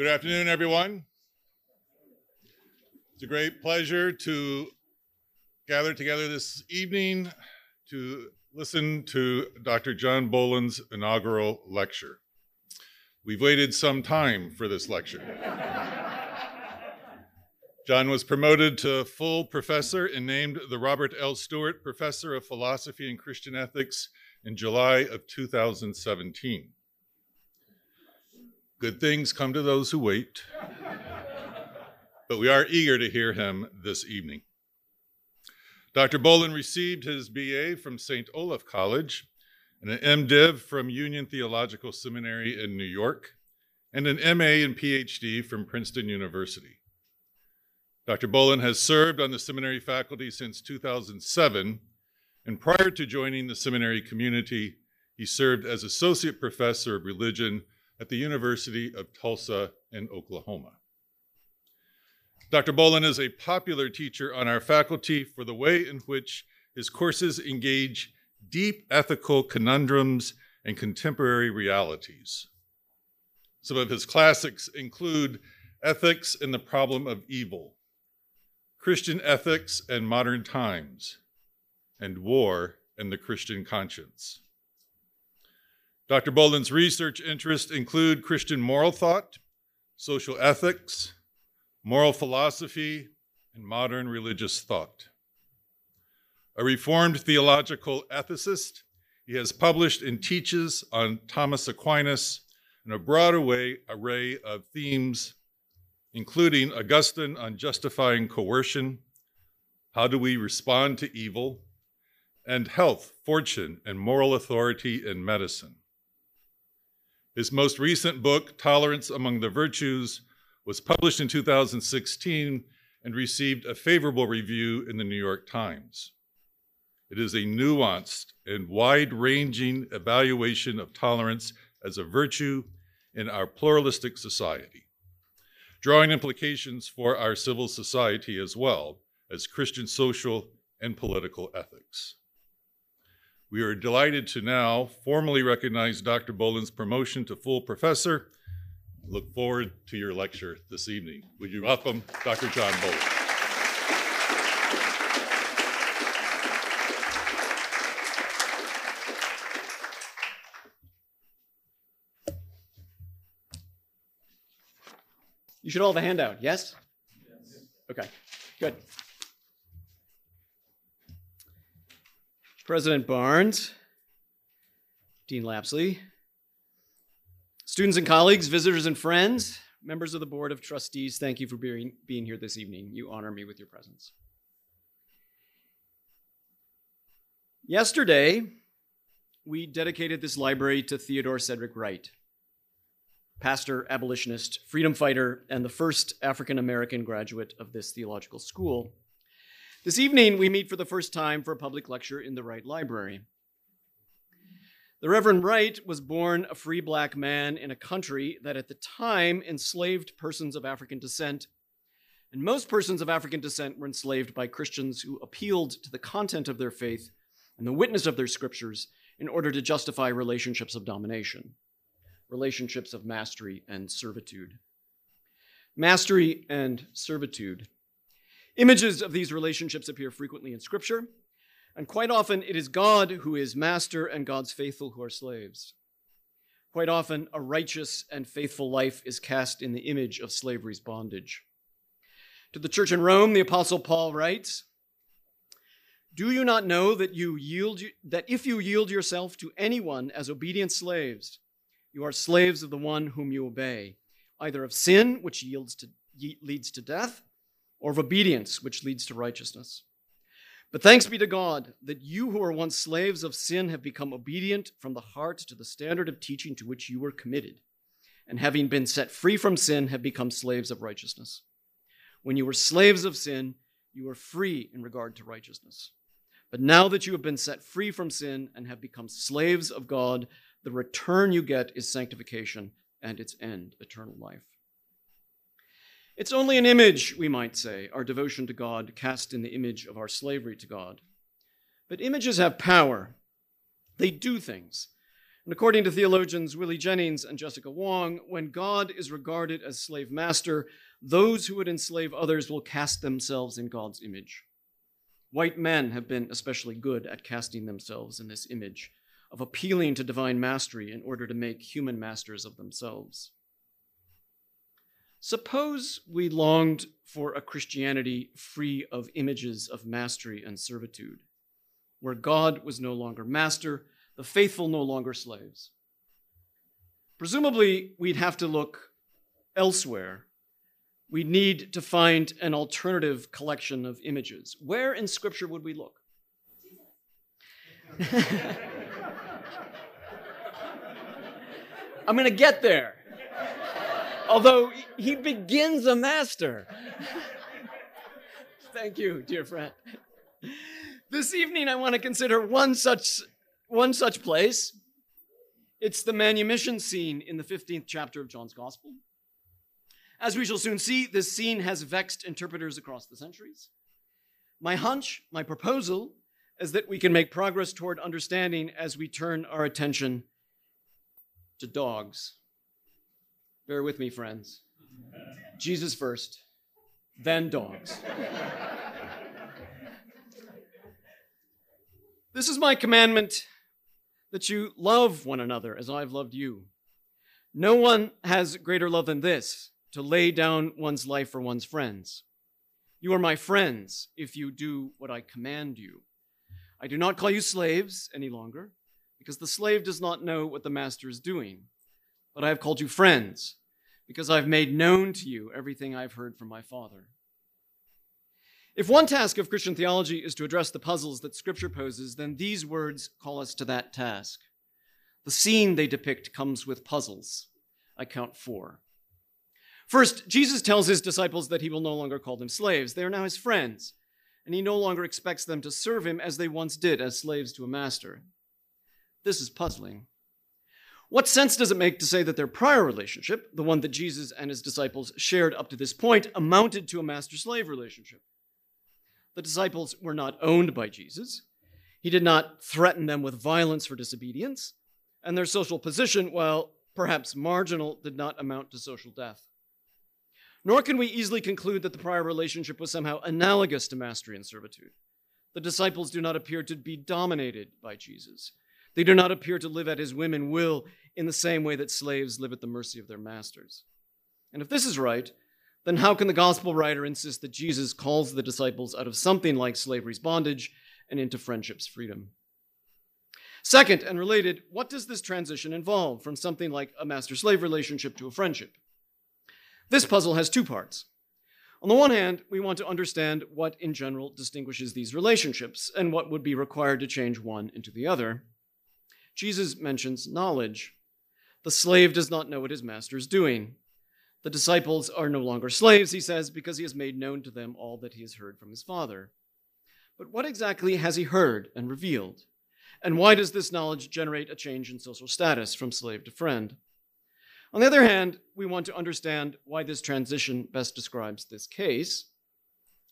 Good afternoon, everyone. It's a great pleasure to gather together this evening to listen to Dr. John Bowlin's inaugural lecture. We've waited some time for this lecture. John was promoted to full professor and named the Robert L. Stuart Professor of Philosophy and Christian Ethics in July of 2017. Good things come to those who wait, but we are eager to hear him this evening. Dr. Bowlin received his BA from St. Olaf College and an MDiv from Union Theological Seminary in New York, and an MA and PhD from Princeton University. Dr. Bowlin has served on the seminary faculty since 2007, and prior to joining the seminary community, he served as associate professor of religion at the University of Tulsa in Oklahoma. Dr. Bowlin is a popular teacher on our faculty for the way in which his courses engage deep ethical conundrums and contemporary realities. Some of his classics include Ethics and the Problem of Evil, Christian Ethics and Modern Times, and War and the Christian Conscience. Dr. Bowlin's research interests include Christian moral thought, social ethics, moral philosophy, and modern religious thought. A reformed theological ethicist, he has published and teaches on Thomas Aquinas and a broad array of themes including Augustine on justifying coercion, how do we respond to evil, and health, fortune, and moral authority in medicine. His most recent book, Tolerance Among the Virtues, was published in 2016 and received a favorable review in the New York Times. It is a nuanced and wide ranging evaluation of tolerance as a virtue in our pluralistic society drawing implications for our civil society as well as Christian social and political ethics. We are delighted to now formally recognize Dr. Bowlin's promotion to full professor. Look forward to your lecture this evening. Would you welcome Dr. John Bowlin? You should all have a handout, yes? yes? Okay, good. President Barnes, Dean Lapsley, students and colleagues, visitors and friends, members of the Board of Trustees, thank you for being, being here this evening. You honor me with your presence. Yesterday, we dedicated this library to Theodore Sedgwick Wright pastor, abolitionist, freedom fighter, and the first African American graduate of this theological school. This evening, we meet for the first time for a public lecture in the Wright Library. The Reverend Wright was born a free black man in a country that at the time enslaved persons of African descent, and most persons of African descent were enslaved by Christians who appealed to the content of their faith and the witness of their scriptures in order to justify relationships of domination relationships of mastery and servitude. Mastery and servitude. Images of these relationships appear frequently in Scripture, and quite often it is God who is master and God's faithful who are slaves. Quite often, a righteous and faithful life is cast in the image of slavery's bondage. To the church in Rome, the apostle Paul writes, "Do you not know that you yield that if you yield yourself to anyone as obedient slaves, you are slaves of the one whom you obey, either of sin, which yields to, leads to death, or of obedience, which leads to righteousness. But thanks be to God that you who were once slaves of sin have become obedient from the heart to the standard of teaching to which you were committed, and having been set free from sin, have become slaves of righteousness. When you were slaves of sin, you were free in regard to righteousness. But now that you have been set free from sin and have become slaves of God, the return you get is sanctification, and its end, eternal life. It's only an image, we might say, our devotion to God cast in the image of our slavery to God. But images have power. They do things. And according to theologians Willie Jennings and Jessica Wong, when God is regarded as slave master, those who would enslave others will cast themselves in God's image. White men have been especially good at casting themselves in this image of appealing to divine mastery in order to make human masters of themselves. Suppose we longed for a Christianity free of images of mastery and servitude, where God was no longer master, the faithful no longer slaves. Presumably, we'd have to look elsewhere. We'd need to find an alternative collection of images. Where in Scripture would we look? I'm going to get there. Although he begins a master. Thank you, dear friend. This evening, I want to consider one such, one such place. It's the manumission scene in the 15th chapter of John's Gospel. As we shall soon see, this scene has vexed interpreters across the centuries. My hunch, my proposal, is that we can make progress toward understanding as we turn our attention to dogs. Bear with me, friends. Jesus first, then dogs. this is my commandment that you love one another as I've loved you. No one has greater love than this to lay down one's life for one's friends. You are my friends if you do what I command you. I do not call you slaves any longer because the slave does not know what the master is doing. But I have called you friends, because I've made known to you everything I've heard from my Father. If one task of Christian theology is to address the puzzles that Scripture poses, then these words call us to that task. The scene they depict comes with puzzles. I count four. First, Jesus tells his disciples that he will no longer call them slaves. They are now his friends, and he no longer expects them to serve him as they once did as slaves to a master. This is puzzling. What sense does it make to say that their prior relationship, the one that Jesus and his disciples shared up to this point, amounted to a master slave relationship? The disciples were not owned by Jesus. He did not threaten them with violence for disobedience, and their social position, while perhaps marginal, did not amount to social death. Nor can we easily conclude that the prior relationship was somehow analogous to mastery and servitude. The disciples do not appear to be dominated by Jesus. They do not appear to live at his whim and will in the same way that slaves live at the mercy of their masters. And if this is right, then how can the gospel writer insist that Jesus calls the disciples out of something like slavery's bondage and into friendship's freedom? Second, and related, what does this transition involve from something like a master slave relationship to a friendship? This puzzle has two parts. On the one hand, we want to understand what in general distinguishes these relationships and what would be required to change one into the other. Jesus mentions knowledge. The slave does not know what his master is doing. The disciples are no longer slaves, he says, because he has made known to them all that he has heard from his Father. But what exactly has he heard and revealed? And why does this knowledge generate a change in social status from slave to friend? On the other hand, we want to understand why this transition best describes this case,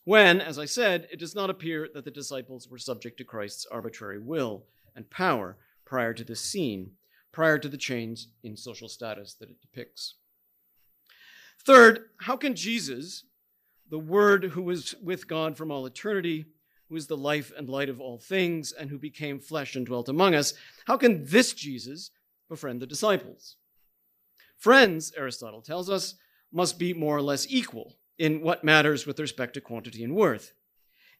when, as I said, it does not appear that the disciples were subject to Christ's arbitrary will and power prior to this scene, prior to the change in social status that it depicts. Third, how can Jesus, the Word who was with God from all eternity, who is the life and light of all things, and who became flesh and dwelt among us, how can this Jesus befriend the disciples? Friends, Aristotle tells us, must be more or less equal in what matters with respect to quantity and worth.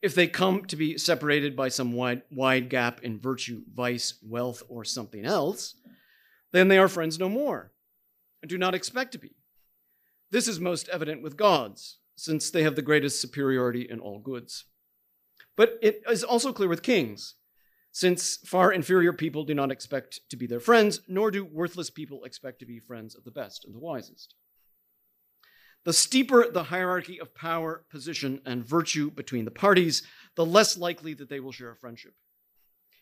If they come to be separated by some wide, wide gap in virtue, vice, wealth, or something else, then they are friends no more and do not expect to be. This is most evident with gods, since they have the greatest superiority in all goods. But it is also clear with kings, since far inferior people do not expect to be their friends, nor do worthless people expect to be friends of the best and the wisest. The steeper the hierarchy of power, position, and virtue between the parties, the less likely that they will share a friendship.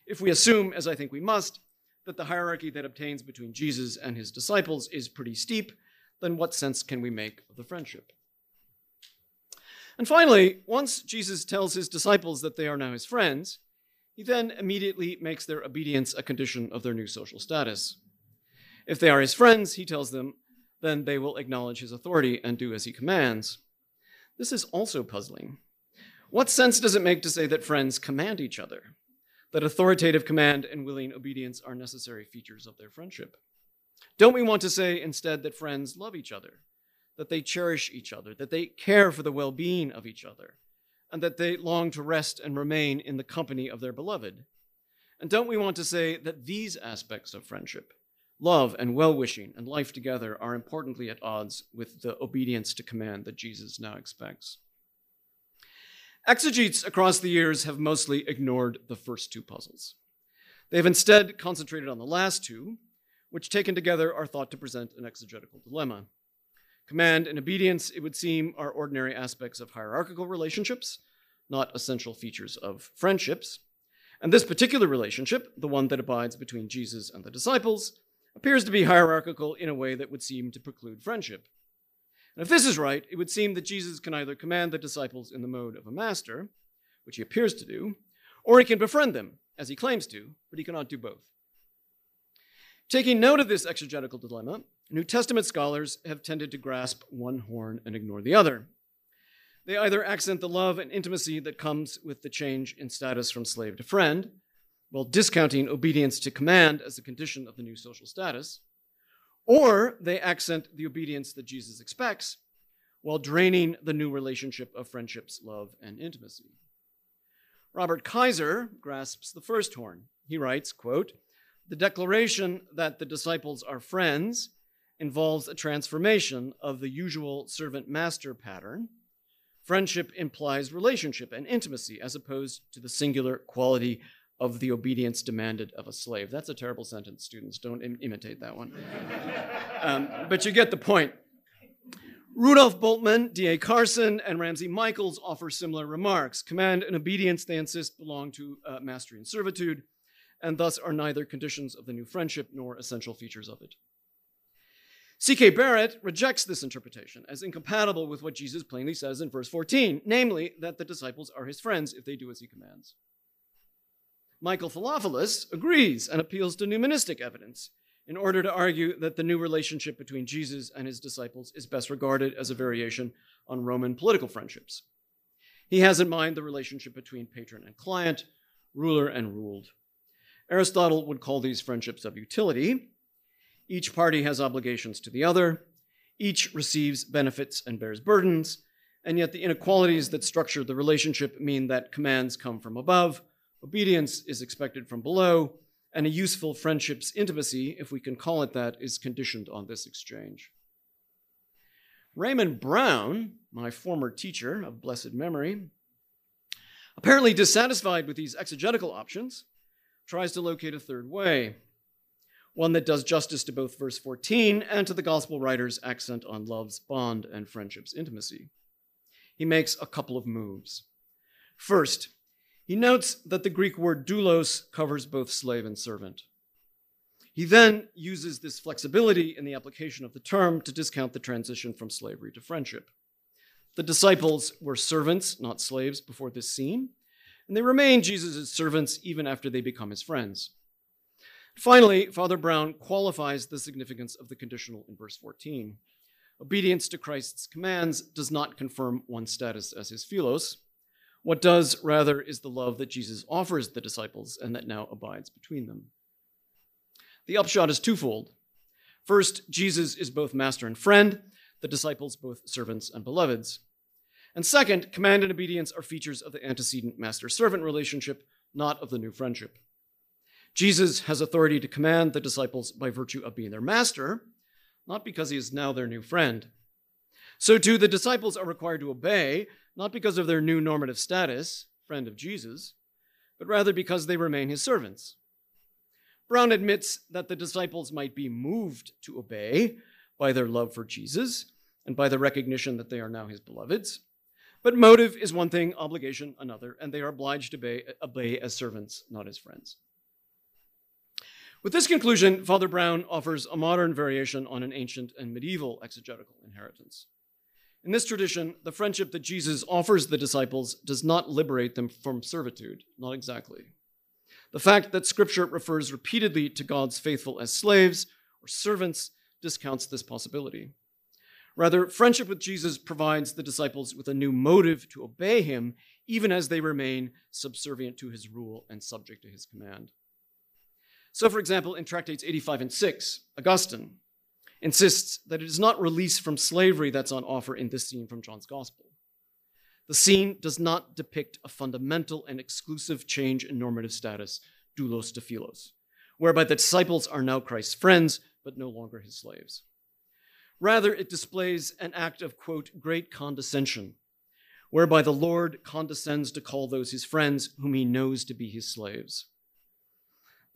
If we assume, as I think we must, that the hierarchy that obtains between Jesus and his disciples is pretty steep, then what sense can we make of the friendship? And finally, once Jesus tells his disciples that they are now his friends, he then immediately makes their obedience a condition of their new social status. If they are his friends, he tells them, then they will acknowledge his authority and do as he commands. This is also puzzling. What sense does it make to say that friends command each other? That authoritative command and willing obedience are necessary features of their friendship? Don't we want to say instead that friends love each other, that they cherish each other, that they care for the well being of each other, and that they long to rest and remain in the company of their beloved? And don't we want to say that these aspects of friendship, love and well wishing and life together, are importantly at odds with the obedience to command that Jesus now expects? Exegetes across the years have mostly ignored the first two puzzles. They have instead concentrated on the last two, which taken together are thought to present an exegetical dilemma. Command and obedience, it would seem, are ordinary aspects of hierarchical relationships, not essential features of friendships. And this particular relationship, the one that abides between Jesus and the disciples, appears to be hierarchical in a way that would seem to preclude friendship. And if this is right, it would seem that Jesus can either command the disciples in the mode of a master, which he appears to do, or he can befriend them, as he claims to, but he cannot do both. Taking note of this exegetical dilemma, New Testament scholars have tended to grasp one horn and ignore the other. They either accent the love and intimacy that comes with the change in status from slave to friend, while discounting obedience to command as a condition of the new social status, or they accent the obedience that Jesus expects while draining the new relationship of friendships, love, and intimacy. Robert Kysar grasps the first horn. He writes, quote, the declaration that the disciples are friends involves a transformation of the usual servant master pattern. Friendship implies relationship and intimacy as opposed to the singular quality of the obedience demanded of a slave. That's a terrible sentence, students. Don't Im- imitate that one. um, but you get the point. Rudolf Bultmann, D.A. Carson, and Ramsey Michaels offer similar remarks. Command and obedience, they insist, belong to uh, mastery and servitude, and thus are neither conditions of the new friendship nor essential features of it. C.K. Barrett rejects this interpretation as incompatible with what Jesus plainly says in verse 14, namely that the disciples are his friends if they do as he commands. Michael Philophilus agrees and appeals to numismatic evidence in order to argue that the new relationship between Jesus and his disciples is best regarded as a variation on Roman political friendships. He has in mind the relationship between patron and client, ruler and ruled. Aristotle would call these friendships of utility. Each party has obligations to the other, each receives benefits and bears burdens, and yet the inequalities that structure the relationship mean that commands come from above, obedience is expected from below, and a useful friendship's intimacy, if we can call it that, is conditioned on this exchange. Raymond Brown, my former teacher of blessed memory, apparently dissatisfied with these exegetical options, tries to locate a third way, one that does justice to both verse 14 and to the gospel writer's accent on love's bond and friendship's intimacy. He makes a couple of moves. First, he notes that the Greek word doulos covers both slave and servant. He then uses this flexibility in the application of the term to discount the transition from slavery to friendship. The disciples were servants, not slaves, before this scene, and they remain Jesus' servants even after they become his friends. Finally, Father Brown qualifies the significance of the conditional in verse 14. Obedience to Christ's commands does not confirm one's status as his philos, what does, rather, is the love that Jesus offers the disciples and that now abides between them. The upshot is twofold. First, Jesus is both master and friend, the disciples both servants and beloveds. And second, command and obedience are features of the antecedent master servant relationship, not of the new friendship. Jesus has authority to command the disciples by virtue of being their master, not because he is now their new friend. So, too, the disciples are required to obey, not because of their new normative status, friend of Jesus, but rather because they remain his servants. Brown admits that the disciples might be moved to obey by their love for Jesus and by the recognition that they are now his beloveds. But motive is one thing, obligation another, and they are obliged to obey, obey as servants, not as friends. With this conclusion, Father Brown offers a modern variation on an ancient and medieval exegetical inheritance. In this tradition, the friendship that Jesus offers the disciples does not liberate them from servitude, not exactly. The fact that Scripture refers repeatedly to God's faithful as slaves or servants discounts this possibility. Rather, friendship with Jesus provides the disciples with a new motive to obey him, even as they remain subservient to his rule and subject to his command. So, for example, in Tractates 85 and 6, Augustine insists that it is not release from slavery that's on offer in this scene from John's Gospel. The scene does not depict a fundamental and exclusive change in normative status, doulos to philos, whereby the disciples are now Christ's friends, but no longer his slaves. Rather, it displays an act of, quote, great condescension, whereby the Lord condescends to call those his friends whom he knows to be his slaves.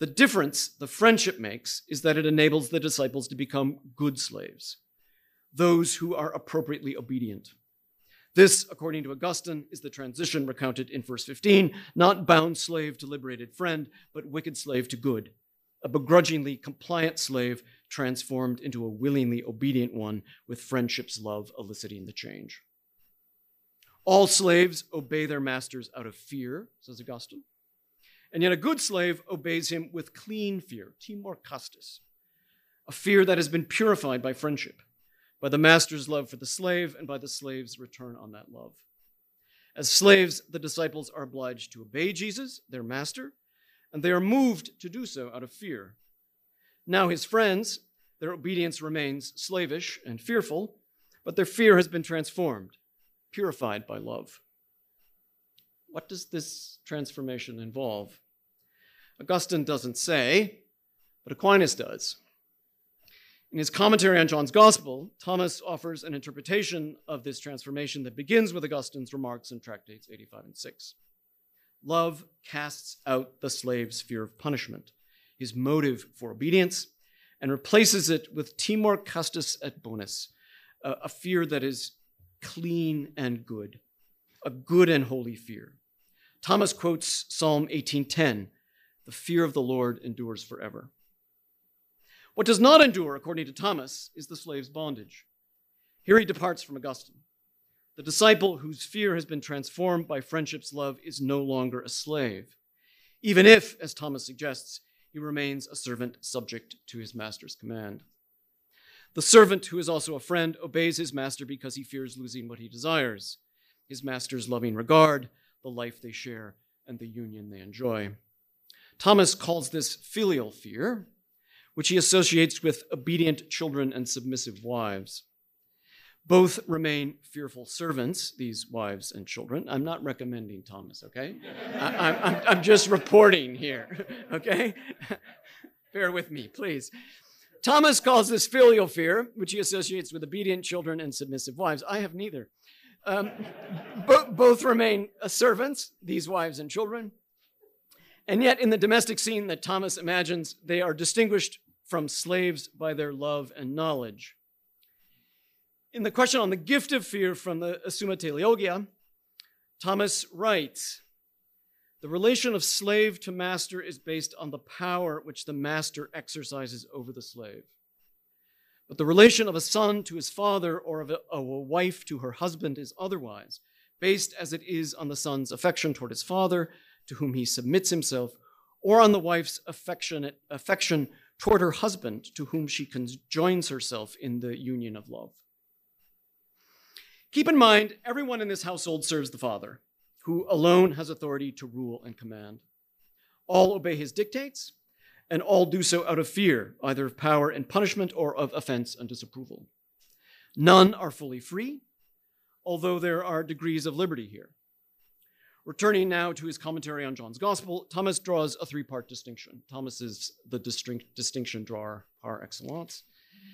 The difference the friendship makes is that it enables the disciples to become good slaves, those who are appropriately obedient. This, according to Augustine, is the transition recounted in verse 15 not bound slave to liberated friend, but wicked slave to good, a begrudgingly compliant slave transformed into a willingly obedient one with friendship's love eliciting the change. All slaves obey their masters out of fear, says Augustine. And yet a good slave obeys him with clean fear, timor castus, a fear that has been purified by friendship by the master's love for the slave and by the slave's return on that love. As slaves, the disciples are obliged to obey Jesus, their master, and they are moved to do so out of fear. Now, his friends, their obedience remains slavish and fearful, but their fear has been transformed, purified by love. What does this transformation involve? Augustine doesn't say, but Aquinas does. In his commentary on John's Gospel, Thomas offers an interpretation of this transformation that begins with Augustine's remarks in Tractates 85 and 6. Love casts out the slave's fear of punishment, his motive for obedience, and replaces it with timor castus et bonus, a, fear that is clean and good, a good and holy fear. Thomas quotes Psalm 18:10, "The fear of the Lord endures forever." What does not endure, according to Thomas, is the slave's bondage. Here he departs from Augustine. The disciple whose fear has been transformed by friendship's love is no longer a slave, even if, as Thomas suggests, he remains a servant subject to his master's command. The servant, who is also a friend, obeys his master because he fears losing what he desires his master's loving regard, the life they share, and the union they enjoy. Thomas calls this filial fear, which he associates with obedient children and submissive wives. Both remain fearful servants, these wives and children. I'm not recommending Thomas, okay? I, am just reporting here, okay? Bear with me, please. Thomas calls this filial fear, which he associates with obedient children and submissive wives. I have neither. Um, bo- both remain servants, these wives and children. And yet, in the domestic scene that Thomas imagines, they are distinguished from slaves by their love and knowledge. In the question on the gift of fear from the Summa Theologia, Thomas writes The relation of slave to master is based on the power which the master exercises over the slave. But the relation of a son to his father or of a, a wife to her husband is otherwise, based as it is on the son's affection toward his father, to whom he submits himself, or on the wife's affectionate affection toward her husband, to whom she conjoins herself in the union of love. Keep in mind, everyone in this household serves the Father, who alone has authority to rule and command. All obey his dictates, and all do so out of fear, either of power and punishment or of offense and disapproval. None are fully free, although there are degrees of liberty here. Returning now to his commentary on John's Gospel, Thomas draws a three part distinction. Thomas is the distinct, distinction drawer par excellence.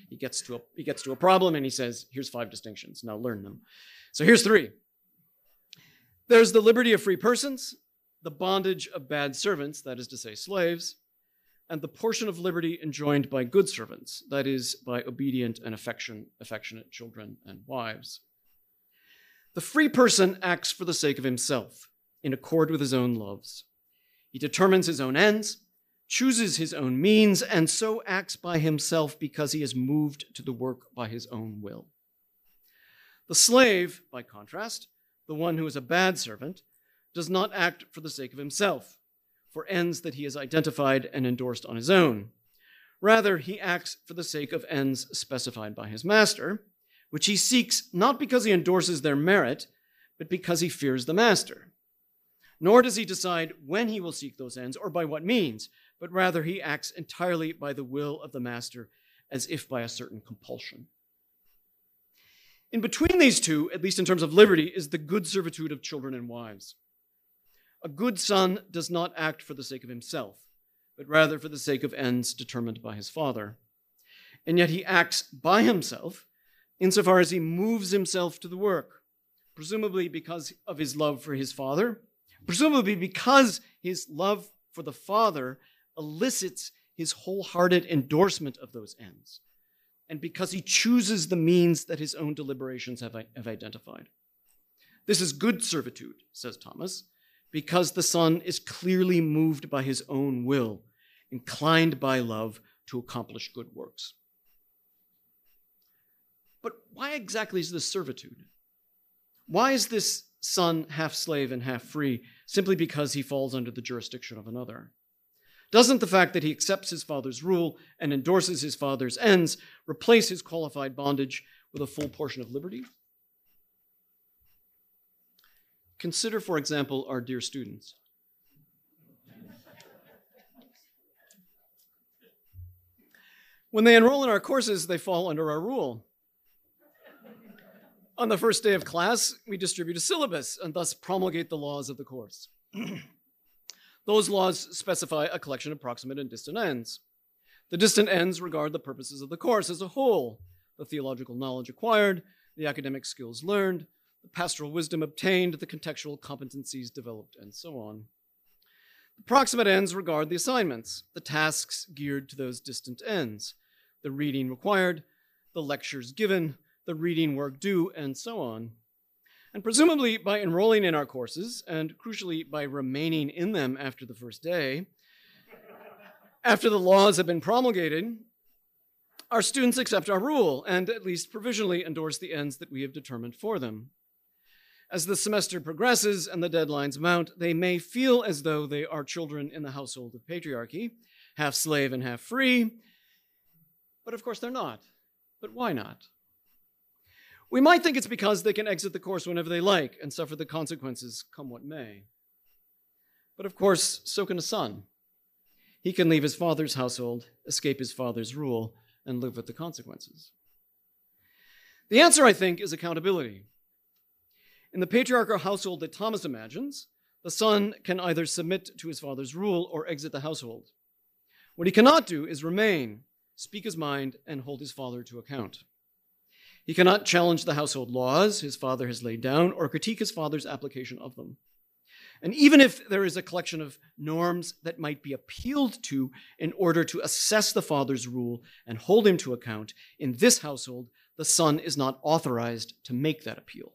He gets, to a, he gets to a problem and he says, Here's five distinctions. Now learn them. So here's three there's the liberty of free persons, the bondage of bad servants, that is to say, slaves, and the portion of liberty enjoined by good servants, that is, by obedient and affection, affectionate children and wives. The free person acts for the sake of himself in accord with his own loves. He determines his own ends, chooses his own means, and so acts by himself because he is moved to the work by his own will. The slave, by contrast, the one who is a bad servant, does not act for the sake of himself, for ends that he has identified and endorsed on his own. Rather, he acts for the sake of ends specified by his master, which he seeks not because he endorses their merit, but because he fears the master. Nor does he decide when he will seek those ends or by what means, but rather he acts entirely by the will of the master, as if by a certain compulsion. In between these two, at least in terms of liberty, is the good servitude of children and wives. A good son does not act for the sake of himself, but rather for the sake of ends determined by his father. And yet he acts by himself insofar as he moves himself to the work, presumably because of his love for his father, presumably because his love for the father elicits his wholehearted endorsement of those ends, and because he chooses the means that his own deliberations have, have identified. This is good servitude, says Thomas, because the son is clearly moved by his own will, inclined by love to accomplish good works. But why exactly is this servitude? Why is this son half slave and half free simply because he falls under the jurisdiction of another? Doesn't the fact that he accepts his father's rule and endorses his father's ends replace his qualified bondage with a full portion of liberty? Consider, for example, our dear students. When they enroll in our courses, they fall under our rule. On the first day of class, we distribute a syllabus and thus promulgate the laws of the course. Those laws specify a collection of proximate and distant ends. The distant ends regard the purposes of the course as a whole the theological knowledge acquired, the academic skills learned, pastoral wisdom obtained, the contextual competencies developed, and so on. The proximate ends regard the assignments, the tasks geared to those distant ends, the reading required, the lectures given, the reading work due, and so on. And presumably, by enrolling in our courses, and crucially, by remaining in them after the first day, after the laws have been promulgated, our students accept our rule and at least provisionally endorse the ends that we have determined for them. As the semester progresses and the deadlines mount, they may feel as though they are children in the household of patriarchy, half slave and half free. But of course, they're not. But why not? We might think it's because they can exit the course whenever they like and suffer the consequences come what may. But of course, so can a son. He can leave his father's household, escape his father's rule, and live with the consequences. The answer, I think, is accountability. In the patriarchal household that Thomas imagines, the son can either submit to his father's rule or exit the household. What he cannot do is remain, speak his mind, and hold his father to account. He cannot challenge the household laws his father has laid down or critique his father's application of them. And even if there is a collection of norms that might be appealed to in order to assess the father's rule and hold him to account, in this household, the son is not authorized to make that appeal.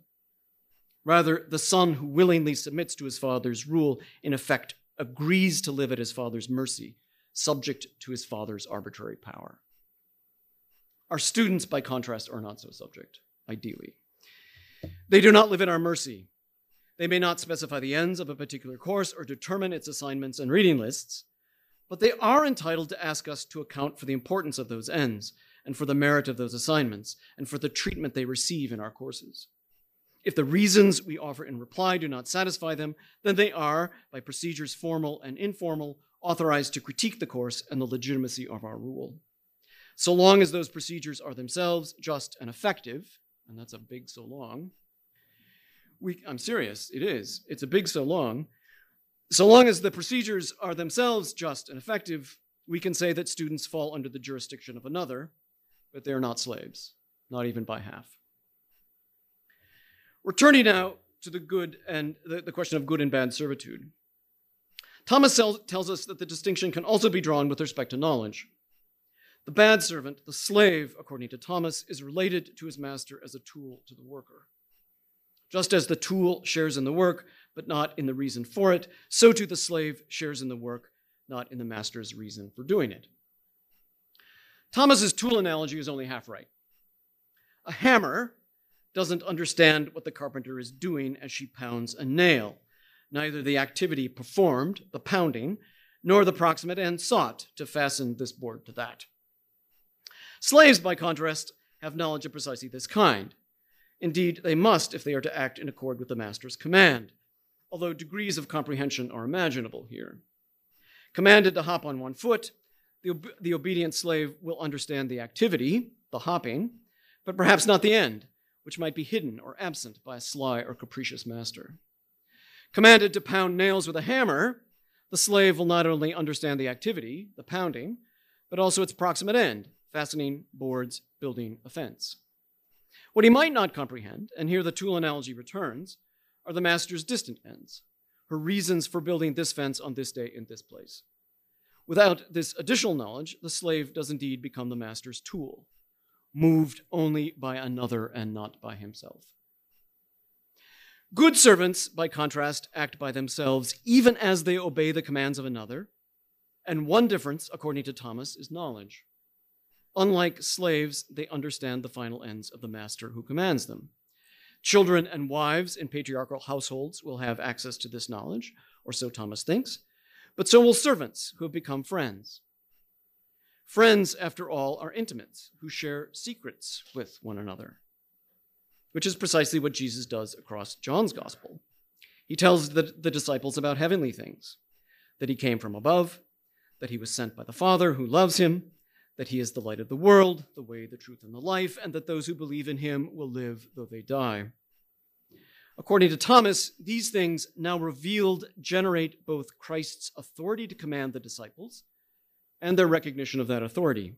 Rather, the son who willingly submits to his father's rule, in effect, agrees to live at his father's mercy, subject to his father's arbitrary power. Our students, by contrast, are not so subject, ideally. They do not live in our mercy. They may not specify the ends of a particular course or determine its assignments and reading lists, but they are entitled to ask us to account for the importance of those ends and for the merit of those assignments and for the treatment they receive in our courses. If the reasons we offer in reply do not satisfy them, then they are, by procedures formal and informal, authorized to critique the course and the legitimacy of our rule. So long as those procedures are themselves just and effective, and that's a big so long, we, I'm serious, it is. It's a big so long. So long as the procedures are themselves just and effective, we can say that students fall under the jurisdiction of another, but they are not slaves, not even by half. Returning now to the good and the, the question of good and bad servitude. Thomas tells us that the distinction can also be drawn with respect to knowledge. The bad servant, the slave, according to Thomas, is related to his master as a tool to the worker. Just as the tool shares in the work, but not in the reason for it, so too the slave shares in the work, not in the master's reason for doing it. Thomas's tool analogy is only half right. A hammer doesn't understand what the carpenter is doing as she pounds a nail, neither the activity performed, the pounding, nor the proximate end sought to fasten this board to that. Slaves, by contrast, have knowledge of precisely this kind. Indeed, they must if they are to act in accord with the master's command, although degrees of comprehension are imaginable here. Commanded to hop on one foot, the, ob- the obedient slave will understand the activity, the hopping, but perhaps not the end, which might be hidden or absent by a sly or capricious master. Commanded to pound nails with a hammer, the slave will not only understand the activity, the pounding, but also its proximate end, fastening boards, building a fence. What he might not comprehend, and here the tool analogy returns, are the master's distant ends, her reasons for building this fence on this day in this place. Without this additional knowledge, the slave does indeed become the master's tool, moved only by another and not by himself. Good servants, by contrast, act by themselves, even as they obey the commands of another. And one difference, according to Thomas, is knowledge. Unlike slaves, they understand the final ends of the master who commands them. Children and wives in patriarchal households will have access to this knowledge, or so Thomas thinks, but so will servants who have become friends. Friends, after all, are intimates who share secrets with one another, which is precisely what Jesus does across John's gospel. He tells the, the disciples about heavenly things that he came from above, that he was sent by the Father who loves him, that he is the light of the world, the way, the truth, and the life, and that those who believe in him will live though they die. According to Thomas, these things now revealed generate both Christ's authority to command the disciples and their recognition of that authority.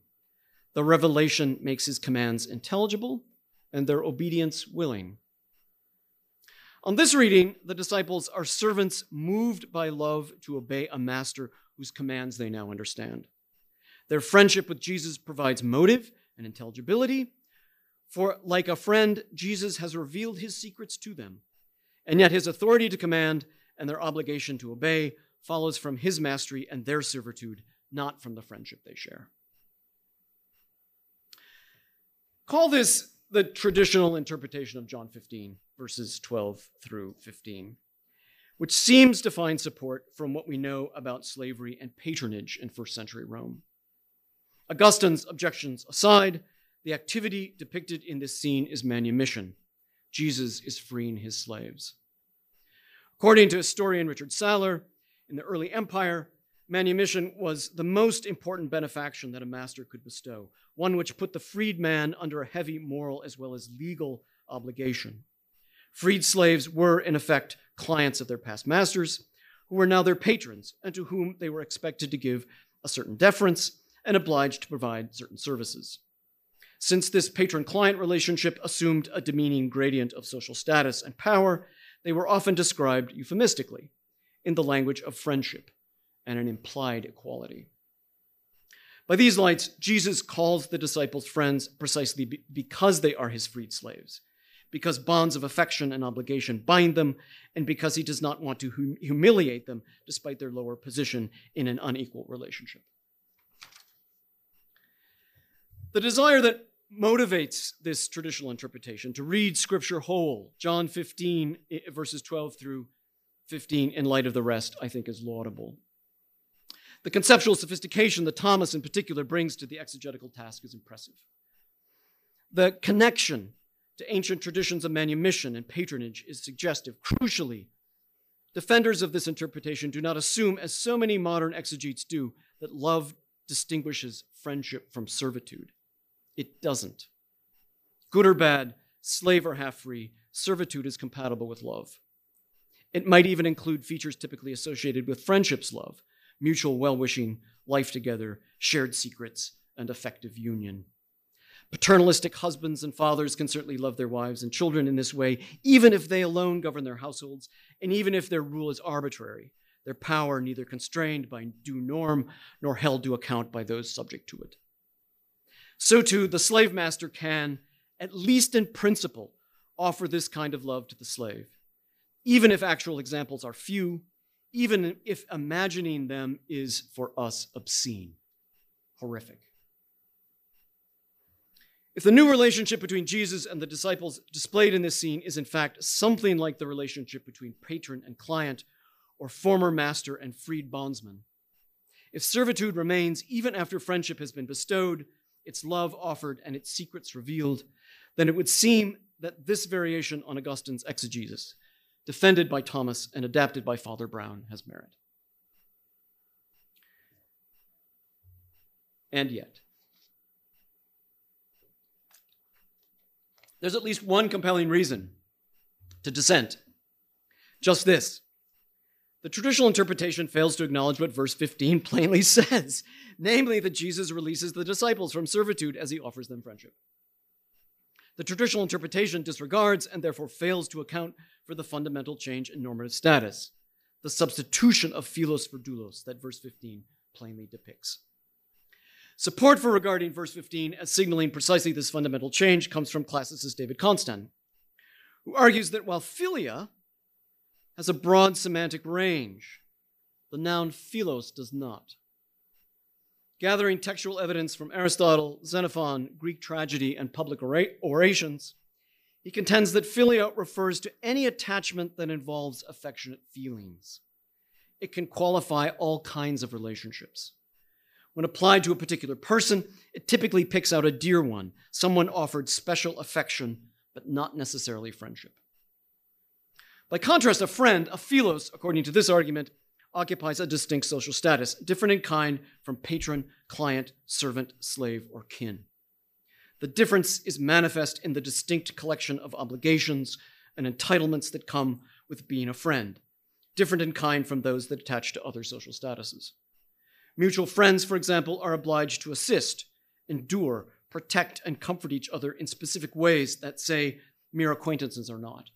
The revelation makes his commands intelligible and their obedience willing. On this reading, the disciples are servants moved by love to obey a master whose commands they now understand. Their friendship with Jesus provides motive and intelligibility, for like a friend, Jesus has revealed his secrets to them, and yet his authority to command and their obligation to obey follows from his mastery and their servitude, not from the friendship they share. Call this the traditional interpretation of John 15, verses 12 through 15, which seems to find support from what we know about slavery and patronage in first century Rome. Augustine's objections aside, the activity depicted in this scene is manumission. Jesus is freeing his slaves. According to historian Richard Saller, in the early empire, manumission was the most important benefaction that a master could bestow, one which put the freedman under a heavy moral as well as legal obligation. Freed slaves were, in effect, clients of their past masters, who were now their patrons, and to whom they were expected to give a certain deference and obliged to provide certain services. Since this patron client relationship assumed a demeaning gradient of social status and power, they were often described euphemistically in the language of friendship and an implied equality. By these lights, Jesus calls the disciples friends precisely because they are his freed slaves, because bonds of affection and obligation bind them, and because he does not want to hum- humiliate them despite their lower position in an unequal relationship. The desire that motivates this traditional interpretation to read Scripture whole, John 15, eh, verses 12 through 15, in light of the rest, I think is laudable. The conceptual sophistication that Thomas in particular brings to the exegetical task is impressive. The connection to ancient traditions of manumission and patronage is suggestive. Crucially, defenders of this interpretation do not assume, as so many modern exegetes do, that love distinguishes friendship from servitude. It doesn't. Good or bad, slave or half free, servitude is compatible with love. It might even include features typically associated with friendship's love mutual well wishing, life together, shared secrets, and effective union. Paternalistic husbands and fathers can certainly love their wives and children in this way, even if they alone govern their households, and even if their rule is arbitrary, their power neither constrained by due norm nor held to account by those subject to it. So too, the slave master can, at least in principle, offer this kind of love to the slave, even if actual examples are few, even if imagining them is for us obscene, horrific. If the new relationship between Jesus and the disciples displayed in this scene is in fact something like the relationship between patron and client, or former master and freed bondsman. If servitude remains even after friendship has been bestowed, its love offered, and its secrets revealed, then it would seem that this variation on Augustine's exegesis, defended by Thomas and adapted by Father Brown, has merit. And yet, there's at least one compelling reason to dissent. Just this the traditional interpretation fails to acknowledge what verse 15 plainly says, namely that Jesus releases the disciples from servitude as he offers them friendship. The traditional interpretation disregards and therefore fails to account for the fundamental change in normative status, the substitution of philos for doulos that verse 15 plainly depicts. Support for regarding verse 15 as signaling precisely this fundamental change comes from classicist David Konstan, who argues that while philia has a broad semantic range. The noun philos does not. Gathering textual evidence from Aristotle, Xenophon, Greek tragedy, and public orations, he contends that philia refers to any attachment that involves affectionate feelings. It can qualify all kinds of relationships. When applied to a particular person, it typically picks out a dear one, someone offered special affection, but not necessarily friendship. By contrast, a friend, a philos, according to this argument, occupies a distinct social status, different in kind from patron, client, servant, slave, or kin. The difference is manifest in the distinct collection of obligations and entitlements that come with being a friend, different in kind from those that attach to other social statuses. Mutual friends, for example, are obliged to assist, endure, protect, and comfort each other in specific ways that, say, mere acquaintances are not.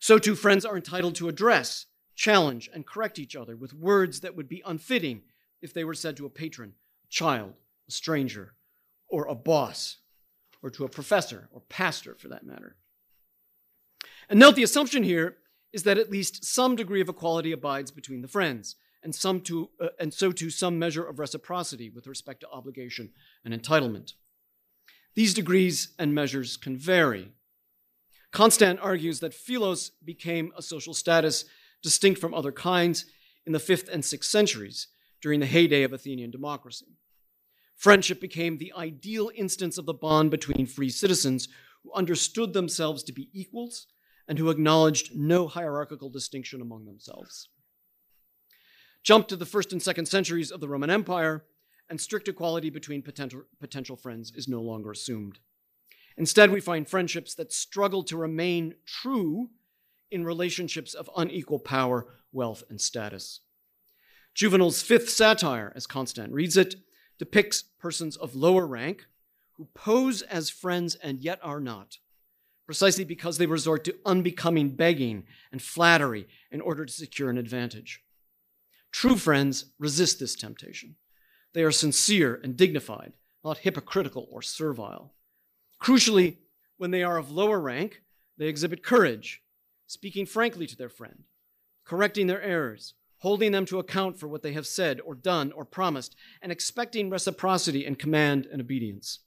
So too, friends are entitled to address, challenge, and correct each other with words that would be unfitting if they were said to a patron, a child, a stranger, or a boss, or to a professor or pastor for that matter. And note the assumption here is that at least some degree of equality abides between the friends, and, some to, uh, and so too some measure of reciprocity with respect to obligation and entitlement. These degrees and measures can vary, Konstan argues that philos became a social status distinct from other kinds in the 5th and 6th centuries during the heyday of Athenian democracy. Friendship became the ideal instance of the bond between free citizens who understood themselves to be equals and who acknowledged no hierarchical distinction among themselves. Jump to the 1st and 2nd centuries of the Roman Empire, and strict equality between potential, potential friends is no longer assumed. Instead, we find friendships that struggle to remain true in relationships of unequal power, wealth, and status. Juvenal's fifth satire, as Konstan reads it, depicts persons of lower rank who pose as friends and yet are not, precisely because they resort to unbecoming begging and flattery in order to secure an advantage. True friends resist this temptation. They are sincere and dignified, not hypocritical or servile. Crucially, when they are of lower rank, they exhibit courage, speaking frankly to their friend, correcting their errors, holding them to account for what they have said or done or promised, and expecting reciprocity and command and obedience.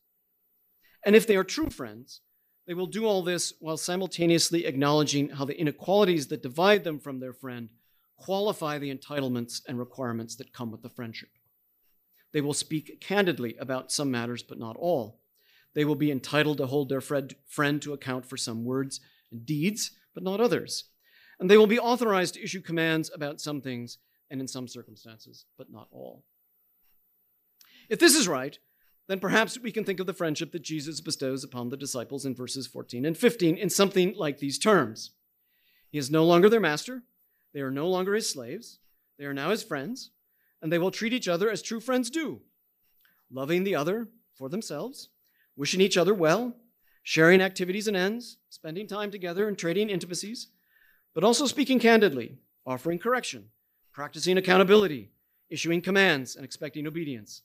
And if they are true friends, they will do all this while simultaneously acknowledging how the inequalities that divide them from their friend qualify the entitlements and requirements that come with the friendship. They will speak candidly about some matters, but not all. They will be entitled to hold their friend to account for some words and deeds, but not others. And they will be authorized to issue commands about some things and in some circumstances, but not all. If this is right, then perhaps we can think of the friendship that Jesus bestows upon the disciples in verses 14 and 15 in something like these terms. He is no longer their master, they are no longer his slaves, they are now his friends, and they will treat each other as true friends do, loving the other for themselves wishing each other well, sharing activities and ends, spending time together and trading intimacies, but also speaking candidly, offering correction, practicing accountability, issuing commands, and expecting obedience.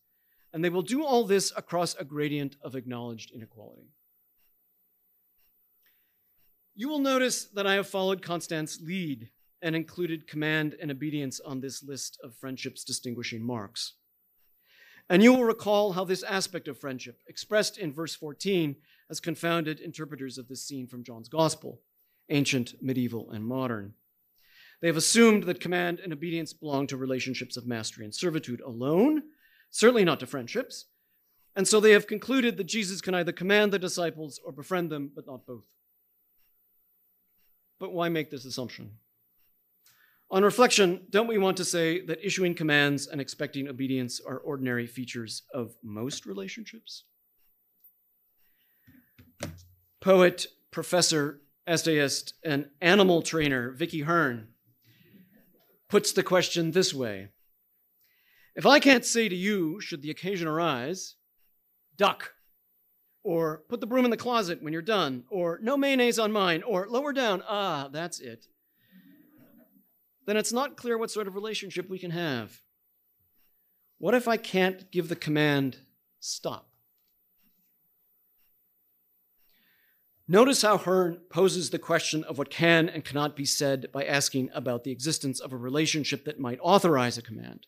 And they will do all this across a gradient of acknowledged inequality. You will notice that I have followed Constance's lead and included command and obedience on this list of friendship's distinguishing marks. And you will recall how this aspect of friendship, expressed in verse 14, has confounded interpreters of this scene from John's Gospel, ancient, medieval, and modern. They have assumed that command and obedience belong to relationships of mastery and servitude alone, certainly not to friendships. And so they have concluded that Jesus can either command the disciples or befriend them, but not both. But why make this assumption? On reflection, don't we want to say that issuing commands and expecting obedience are ordinary features of most relationships? Poet, professor, essayist, and animal trainer Vicki Hearne puts the question this way If I can't say to you, should the occasion arise, duck, or put the broom in the closet when you're done, or no mayonnaise on mine, or lower down, ah, that's it, then it's not clear what sort of relationship we can have. What if I can't give the command, stop? Notice how Hearne poses the question of what can and cannot be said by asking about the existence of a relationship that might authorize a command.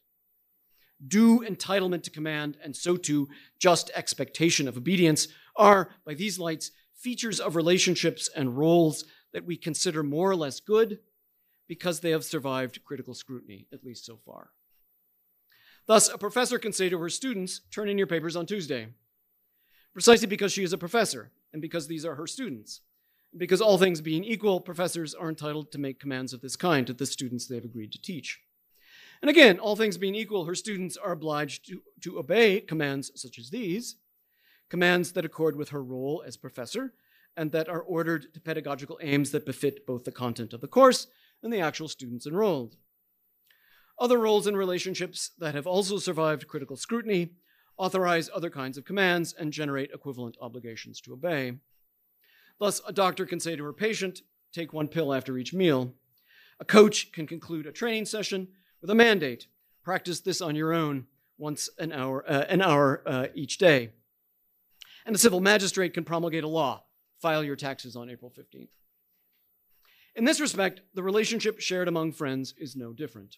Due entitlement to command, and so too just expectation of obedience, are, by these lights, features of relationships and roles that we consider more or less good because they have survived critical scrutiny, at least so far. Thus, a professor can say to her students, Turn in your papers on Tuesday, precisely because she is a professor and because these are her students. Because all things being equal, professors are entitled to make commands of this kind to the students they have agreed to teach. And again, all things being equal, her students are obliged to, to obey commands such as these, commands that accord with her role as professor, and that are ordered to pedagogical aims that befit both the content of the course and the actual students enrolled. Other roles and relationships that have also survived critical scrutiny authorize other kinds of commands, and generate equivalent obligations to obey. Thus, a doctor can say to her patient, take one pill after each meal. A coach can conclude a training session with a mandate practice this on your own once an hour, uh, an hour uh, each day. And a civil magistrate can promulgate a law file your taxes on April 15th. In this respect, the relationship shared among friends is no different.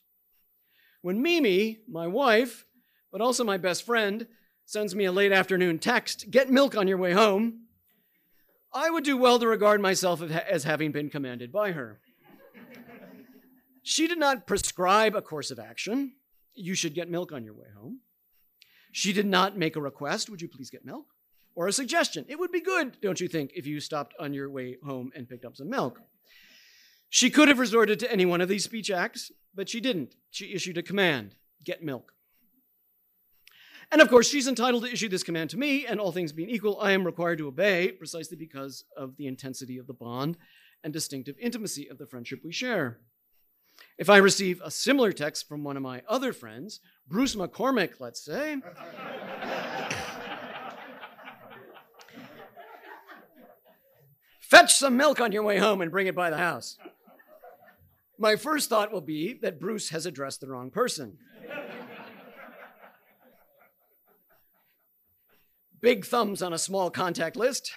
When Mimi, my wife, but also my best friend, sends me a late afternoon text Get milk on your way home. I would do well to regard myself as having been commanded by her. She did not prescribe a course of action. You should get milk on your way home. She did not make a request, Would you please get milk? Or a suggestion. It would be good, don't you think, if you stopped on your way home and picked up some milk. She could have resorted to any one of these speech acts, but she didn't. She issued a command get milk. And of course, she's entitled to issue this command to me, and all things being equal, I am required to obey precisely because of the intensity of the bond and distinctive intimacy of the friendship we share. If I receive a similar text from one of my other friends, Bruce McCormack, let's say, fetch some milk on your way home and bring it by the house. My first thought will be that Bruce has addressed the wrong person. Big thumbs on a small contact list.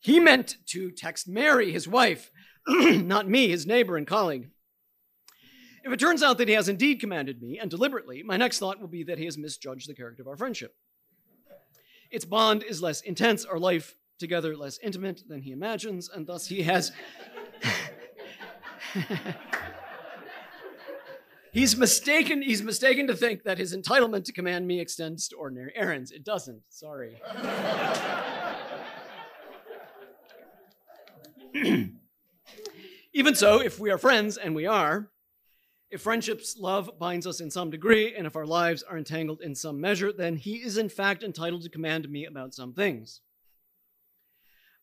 he meant to text Mary, his wife, not me, his neighbor and colleague. If it turns out that he has indeed commanded me, and deliberately, my next thought will be that he has misjudged the character of our friendship. Its bond is less intense, our life together less intimate than he imagines, and thus he has. he's mistaken he's mistaken to think that his entitlement to command me extends to ordinary errands. It doesn't. Sorry. Even so if we are friends and we are if friendship's love binds us in some degree and if our lives are entangled in some measure then he is in fact entitled to command me about some things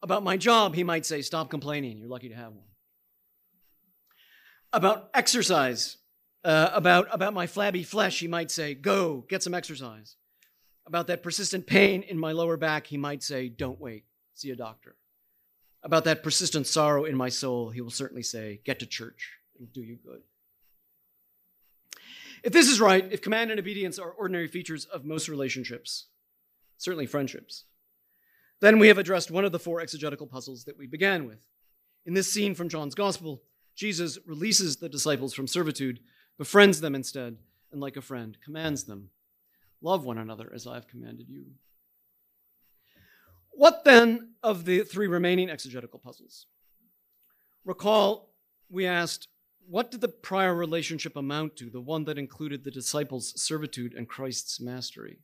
about my job, he might say, Stop complaining. You're lucky to have one. About exercise, uh, about, about my flabby flesh, he might say, Go, get some exercise. About that persistent pain in my lower back, he might say, Don't wait, see a doctor. About that persistent sorrow in my soul, he will certainly say, Get to church, it'll do you good. If this is right, if command and obedience are ordinary features of most relationships, certainly friendships, then we have addressed one of the four exegetical puzzles that we began with. In this scene from John's Gospel, Jesus releases the disciples from servitude, befriends them instead, and like a friend, commands them Love one another as I have commanded you. What then of the three remaining exegetical puzzles? Recall, we asked, what did the prior relationship amount to, the one that included the disciples' servitude and Christ's mastery?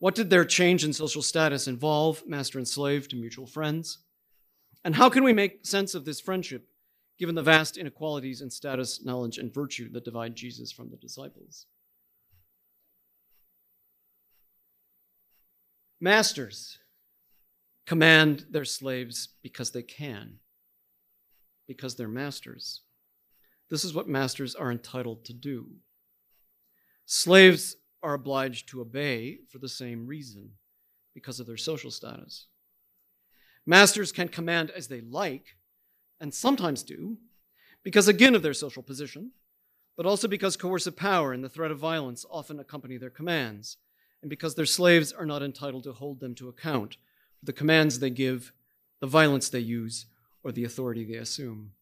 What did their change in social status involve, master and slave to mutual friends? And how can we make sense of this friendship given the vast inequalities in status, knowledge, and virtue that divide Jesus from the disciples? Masters command their slaves because they can, because they're masters. This is what masters are entitled to do. Slaves are obliged to obey for the same reason, because of their social status. Masters can command as they like, and sometimes do, because again of their social position, but also because coercive power and the threat of violence often accompany their commands, and because their slaves are not entitled to hold them to account for the commands they give, the violence they use, or the authority they assume.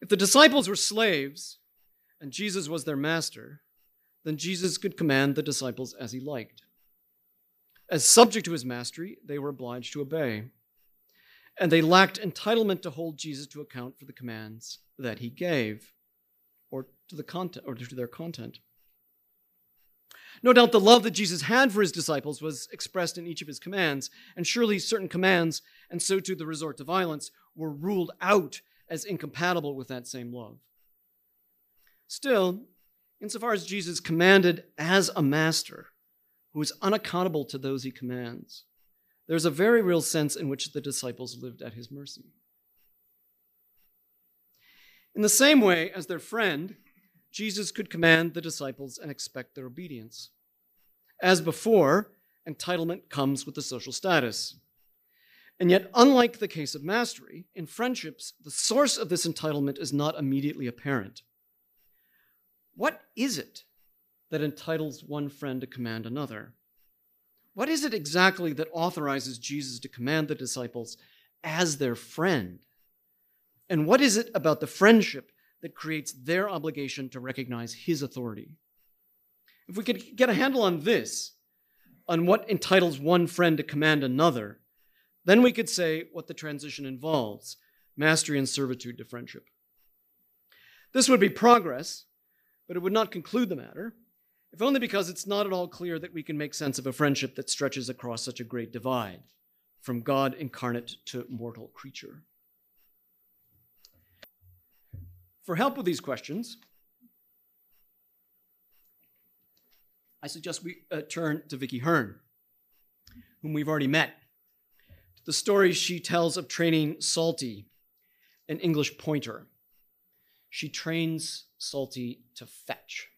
If the disciples were slaves and Jesus was their master, then Jesus could command the disciples as he liked. As subject to his mastery, they were obliged to obey. And they lacked entitlement to hold Jesus to account for the commands that he gave or to the content or to their content. No doubt the love that Jesus had for his disciples was expressed in each of his commands, and surely certain commands, and so too the resort to violence, were ruled out as incompatible with that same love. Still, insofar as Jesus commanded as a master who is unaccountable to those he commands, there's a very real sense in which the disciples lived at his mercy. In the same way as their friend, Jesus could command the disciples and expect their obedience. As before, entitlement comes with the social status. And yet, unlike the case of mastery, in friendships, the source of this entitlement is not immediately apparent. What is it that entitles one friend to command another? What is it exactly that authorizes Jesus to command the disciples as their friend? And what is it about the friendship that creates their obligation to recognize his authority. If we could get a handle on this, on what entitles one friend to command another, then we could say what the transition involves mastery and servitude to friendship. This would be progress, but it would not conclude the matter, if only because it's not at all clear that we can make sense of a friendship that stretches across such a great divide, from God incarnate to mortal creature. For help with these questions, I suggest we uh, turn to Vicki Hearne, whom we've already met. to The story she tells of training Salty, an English pointer. She trains Salty to fetch.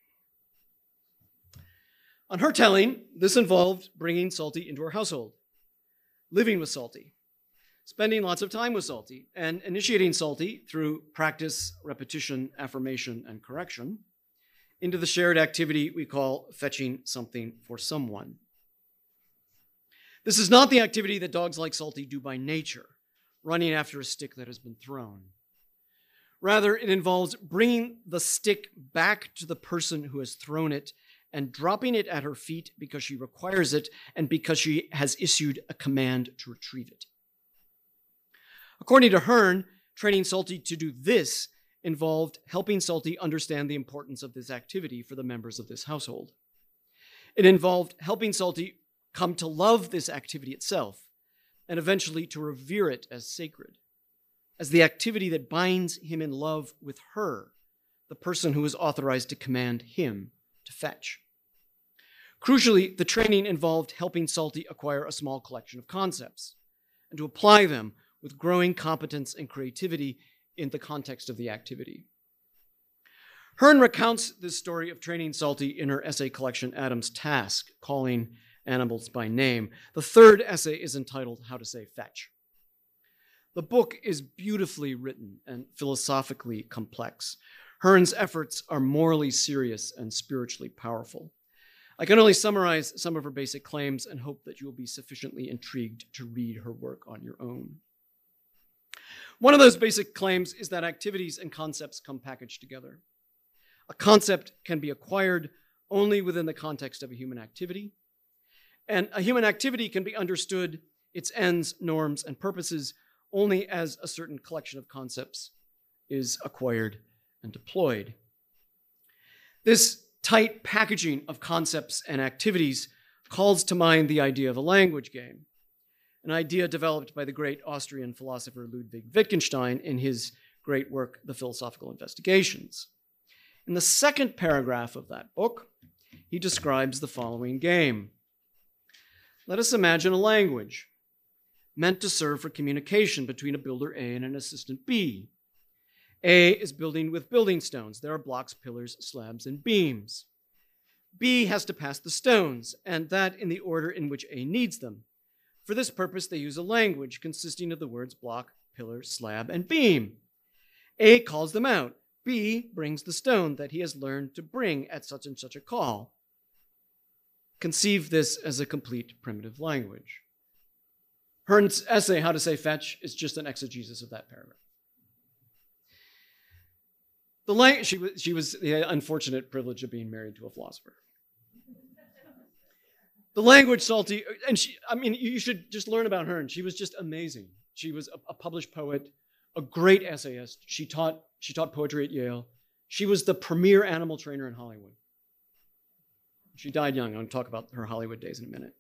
On her telling, this involved bringing Salty into her household, living with Salty, spending lots of time with Salty and initiating Salty through practice, repetition, affirmation, and correction into the shared activity we call fetching something for someone. This is not the activity that dogs like Salty do by nature, running after a stick that has been thrown. Rather, it involves bringing the stick back to the person who has thrown it and dropping it at her feet because she requires it and because she has issued a command to retrieve it. According to Hearne, training Salty to do this involved helping Salty understand the importance of this activity for the members of this household. It involved helping Salty come to love this activity itself and eventually to revere it as sacred, as the activity that binds him in love with her, the person who is authorized to command him to fetch. Crucially, the training involved helping Salty acquire a small collection of concepts and to apply them with growing competence and creativity in the context of the activity. Hearne recounts this story of training Salty in her essay collection, Adam's Task, calling animals by name. The third essay is entitled How to Say Fetch. The book is beautifully written and philosophically complex. Hearne's efforts are morally serious and spiritually powerful. I can only summarize some of her basic claims and hope that you will be sufficiently intrigued to read her work on your own. One of those basic claims is that activities and concepts come packaged together. A concept can be acquired only within the context of a human activity. And a human activity can be understood, its ends, norms, and purposes, only as a certain collection of concepts is acquired and deployed. This tight packaging of concepts and activities calls to mind the idea of a language game, an idea developed by the great Austrian philosopher Ludwig Wittgenstein in his great work, The Philosophical Investigations. In the second paragraph of that book, he describes the following game. Let us imagine a language meant to serve for communication between a builder A and an assistant B. A is building with building stones. There are blocks, pillars, slabs, and beams. B has to pass the stones, and that in the order in which A needs them. For this purpose, they use a language consisting of the words block, pillar, slab, and beam. A calls them out. B brings the stone that he has learned to bring at such and such a call. Conceive this as a complete primitive language. Hearne's essay, How to Say Fetch, is just an exegesis of that paragraph. The lang- she, was, she was the unfortunate privilege of being married to a philosopher. The language salty, and she, I mean, you should just learn about her. And she was just amazing. She was a, a published poet, a great essayist. She taught, she taught poetry at Yale. She was the premier animal trainer in Hollywood. She died young. I'm going to talk about her Hollywood days in a minute.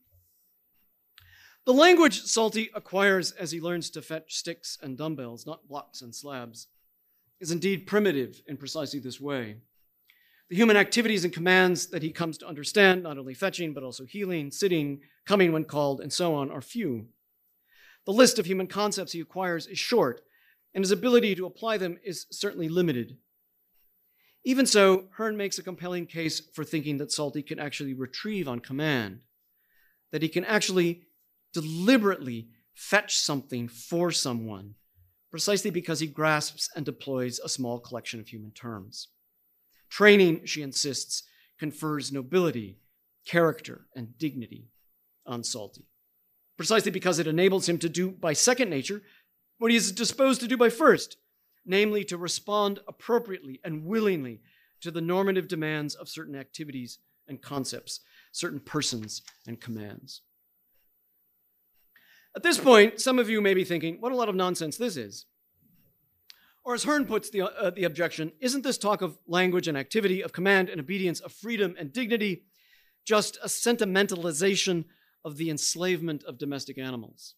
The language Salty acquires as he learns to fetch sticks and dumbbells, not blocks and slabs, is indeed primitive in precisely this way. The human activities and commands that he comes to understand, not only fetching, but also heeling, sitting, coming when called, and so on, are few. The list of human concepts he acquires is short, and his ability to apply them is certainly limited. Even so, Hearne makes a compelling case for thinking that Salty can actually retrieve on command, that he can actually deliberately fetch something for someone precisely because he grasps and deploys a small collection of human terms. Training, she insists, confers nobility, character, and dignity on Salty, precisely because it enables him to do by second nature what he is disposed to do by first, namely to respond appropriately and willingly to the normative demands of certain activities and concepts, certain persons and commands. At this point, some of you may be thinking, what a lot of nonsense this is. Or as Hearne puts the, uh, the objection, isn't this talk of language and activity, of command and obedience, of freedom and dignity, just a sentimentalization of the enslavement of domestic animals?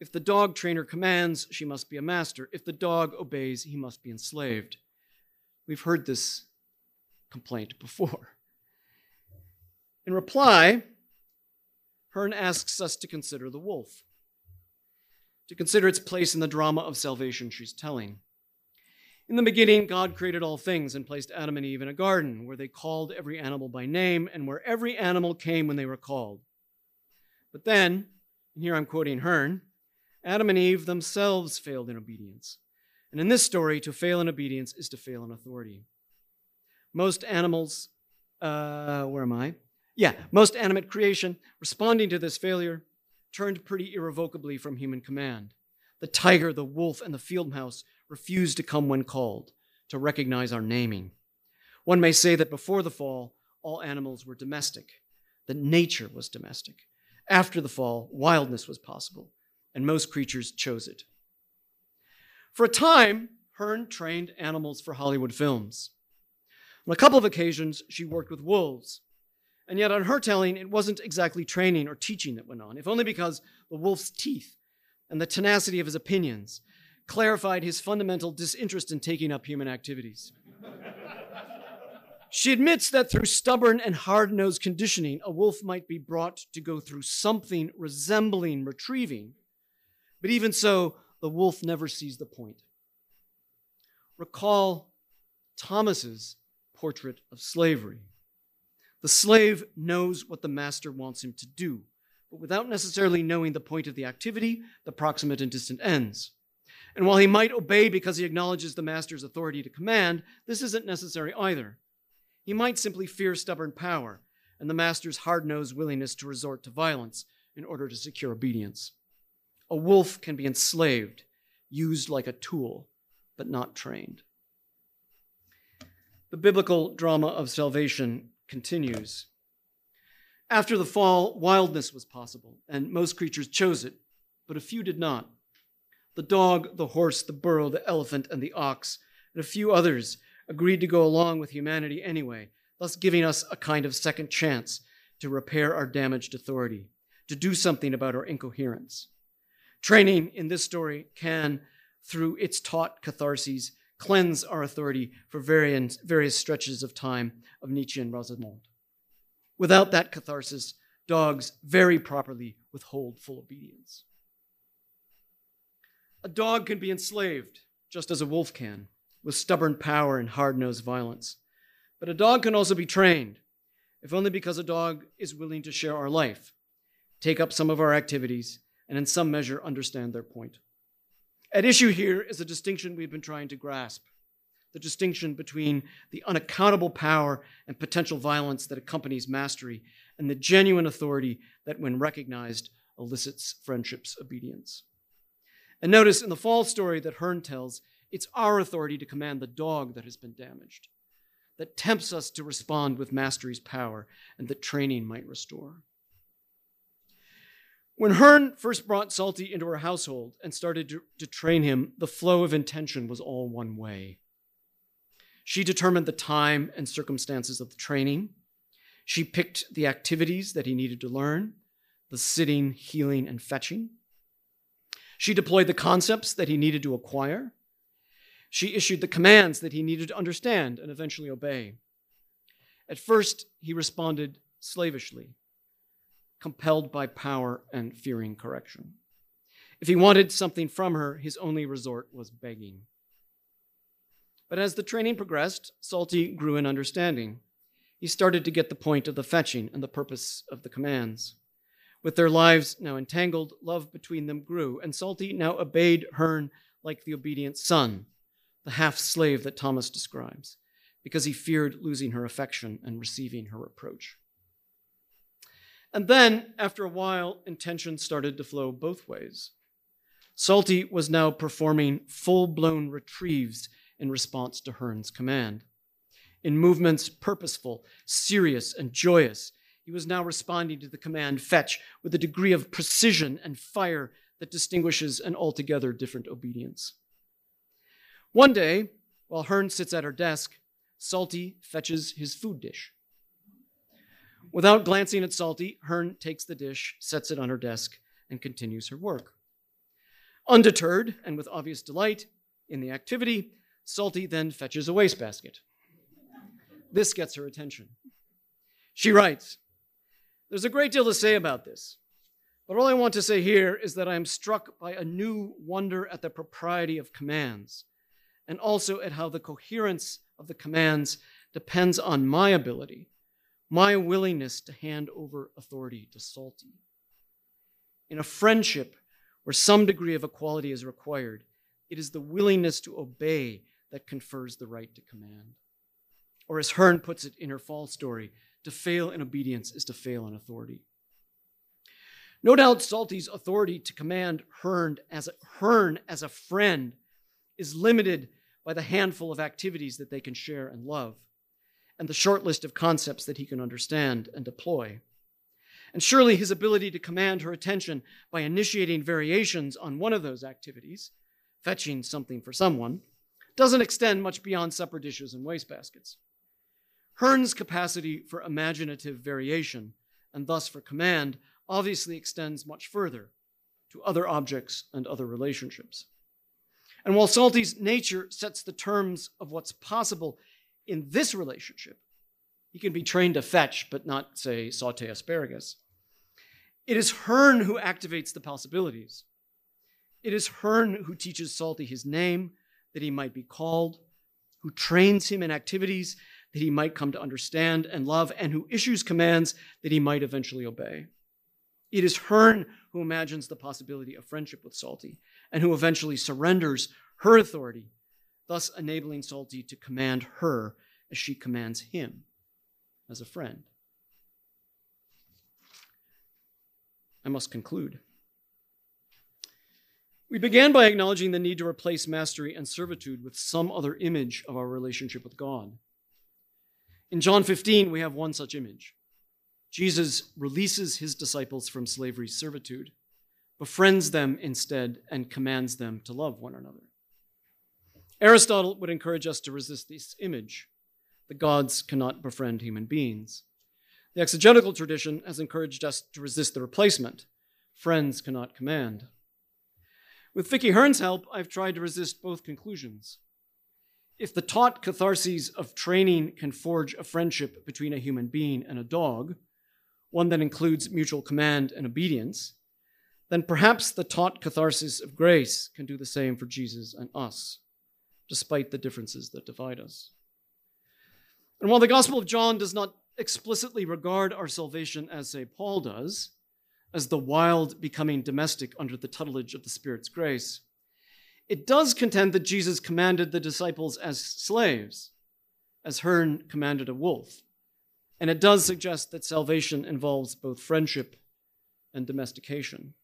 If the dog trainer commands, she must be a master. If the dog obeys, he must be enslaved. We've heard this complaint before. In reply, Hearne asks us to consider the wolf, to consider its place in the drama of salvation she's telling. In the beginning, God created all things and placed Adam and Eve in a garden where they called every animal by name and where every animal came when they were called. But then, and here I'm quoting Hearne, Adam and Eve themselves failed in obedience. And in this story, to fail in obedience is to fail in authority. Most animals, uh, where am I? Yeah, most animate creation, responding to this failure, turned pretty irrevocably from human command. The tiger, the wolf, and the field mouse refused to come when called, to recognize our naming. One may say that before the fall, all animals were domestic, that nature was domestic. After the fall, wildness was possible, and most creatures chose it. For a time, Hearne trained animals for Hollywood films. On a couple of occasions, she worked with wolves, and yet, on her telling, it wasn't exactly training or teaching that went on, if only because the wolf's teeth and the tenacity of his opinions clarified his fundamental disinterest in taking up human activities. she admits that through stubborn and hard nosed conditioning, a wolf might be brought to go through something resembling retrieving, but even so, the wolf never sees the point. Recall Thomas's portrait of slavery. The slave knows what the master wants him to do, but without necessarily knowing the point of the activity, the proximate and distant ends. And while he might obey because he acknowledges the master's authority to command, this isn't necessary either. He might simply fear stubborn power and the master's hard nosed willingness to resort to violence in order to secure obedience. A wolf can be enslaved, used like a tool, but not trained. the biblical drama of salvation continues. After the fall, wildness was possible, and most creatures chose it, but a few did not. The dog, the horse, the burro, the elephant, and the ox, and a few others agreed to go along with humanity anyway, thus giving us a kind of second chance to repair our damaged authority, to do something about our incoherence. Training in this story can, through its taught catharses, cleanse our authority for various, various stretches of time of Nietzschean ressentiment. Without that catharsis, dogs very properly withhold full obedience. A dog can be enslaved, just as a wolf can, with stubborn power and hard nosed violence. But a dog can also be trained, if only because a dog is willing to share our life, take up some of our activities, and in some measure understand their point. At issue here is a distinction we've been trying to grasp the distinction between the unaccountable power and potential violence that accompanies mastery and the genuine authority that, when recognized, elicits friendship's obedience. And notice in the fall story that Hearne tells, it's our authority to command the dog that has been damaged, that tempts us to respond with mastery's power, and that training might restore. When Hearne first brought Salty into her household and started to, to, train him, the flow of intention was all one way. She determined the time and circumstances of the training. She picked the activities that he needed to learn the sitting, heeling, and fetching. She deployed the concepts that he needed to acquire. She issued the commands that he needed to understand and eventually obey. At first, he responded slavishly compelled by power and fearing correction. If he wanted something from her, his only resort was begging. But as the training progressed, Salty grew in understanding. He started to get the point of the fetching and the purpose of the commands. With their lives now entangled, love between them grew, and Salty now obeyed Hearne like the obedient son, the half slave that Thomas describes, because he feared losing her affection and receiving her reproach. And then, after a while, intention started to flow both ways. Salty was now performing full blown retrieves in response to Hearne's command. In movements purposeful, serious, and joyous, he was now responding to the command fetch with a degree of precision and fire that distinguishes an altogether different obedience. One day, while Hearne sits at her desk, Salty fetches his food dish. Without glancing at Salty, Hearne takes the dish, sets it on her desk, and continues her work. Undeterred and with obvious delight in the activity, Salty then fetches a wastebasket. This gets her attention. She writes There's a great deal to say about this, but all I want to say here is that I am struck by a new wonder at the propriety of commands, and also at how the coherence of the commands depends on my ability my willingness to hand over authority to Salty. In a friendship where some degree of equality is required, it is the willingness to obey that confers the right to command. Or as Hearne puts it in her fall story, to fail in obedience is to fail in authority. No doubt Salty's authority to command Hearne as a, Hearne as a friend is limited by the handful of activities that they can share and love and the short list of concepts that he can understand and deploy. And surely his ability to command her attention by initiating variations on one of those activities, fetching something for someone, doesn't extend much beyond supper dishes and wastebaskets. Hearne's capacity for imaginative variation, and thus for command, obviously extends much further to other objects and other relationships. And while Salty's nature sets the terms of what's possible in this relationship, he can be trained to fetch, but not, say, saute asparagus. It is Hearne who activates the possibilities. It is Hearne who teaches Salty his name, that he might be called, who trains him in activities that he might come to understand and love, and who issues commands that he might eventually obey. It is Hearne who imagines the possibility of friendship with Salty, and who eventually surrenders her authority thus enabling Salty to command her as she commands him as a friend. I must conclude. We began by acknowledging the need to replace mastery and servitude with some other image of our relationship with God. In John 15, we have one such image. Jesus releases his disciples from slavery's servitude, befriends them instead, and commands them to love one another. Aristotle would encourage us to resist this image. The gods cannot befriend human beings. The exegetical tradition has encouraged us to resist the replacement. Friends cannot command. With Vicki Hearne's help, I've tried to resist both conclusions. If the taught catharses of training can forge a friendship between a human being and a dog, one that includes mutual command and obedience, then perhaps the taught catharsis of grace can do the same for Jesus and us, despite the differences that divide us. And while the Gospel of John does not explicitly regard our salvation as St. Paul does, as the wild becoming domestic under the tutelage of the Spirit's grace, it does contend that Jesus commanded the disciples as slaves, as Hearne commanded a wolf. And it does suggest that salvation involves both friendship and domestication.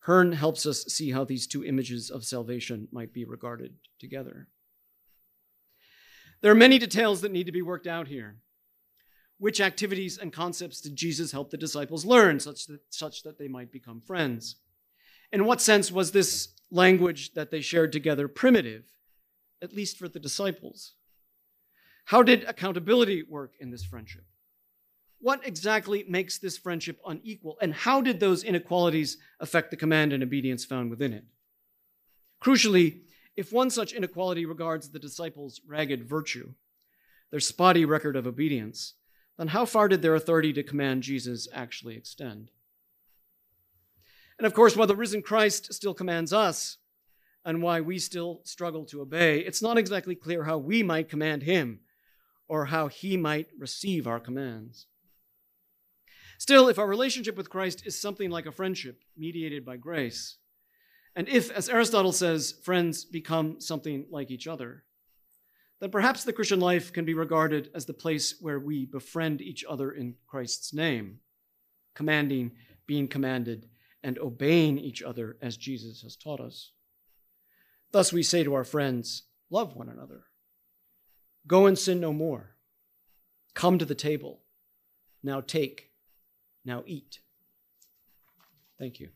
Hearne helps us see how these two images of salvation might be regarded together. There are many details that need to be worked out here. Which activities and concepts did Jesus help the disciples learn such that, such that they might become friends? In what sense was this language that they shared together primitive, at least for the disciples? How did accountability work in this friendship? What exactly makes this friendship unequal, and how did those inequalities affect the command and obedience found within it? Crucially, if one such inequality regards the disciples' ragged virtue, their spotty record of obedience, then how far did their authority to command Jesus actually extend? And of course, while the risen Christ still commands us, and why we still struggle to obey, it's not exactly clear how we might command him or how he might receive our commands. Still, if our relationship with Christ is something like a friendship mediated by grace, and if, as Aristotle says, friends become something like each other, then perhaps the Christian life can be regarded as the place where we befriend each other in Christ's name, commanding, being commanded, and obeying each other as Jesus has taught us. Thus, we say to our friends, Love one another. Go and sin no more. Come to the table. Now take. Now eat. Thank you.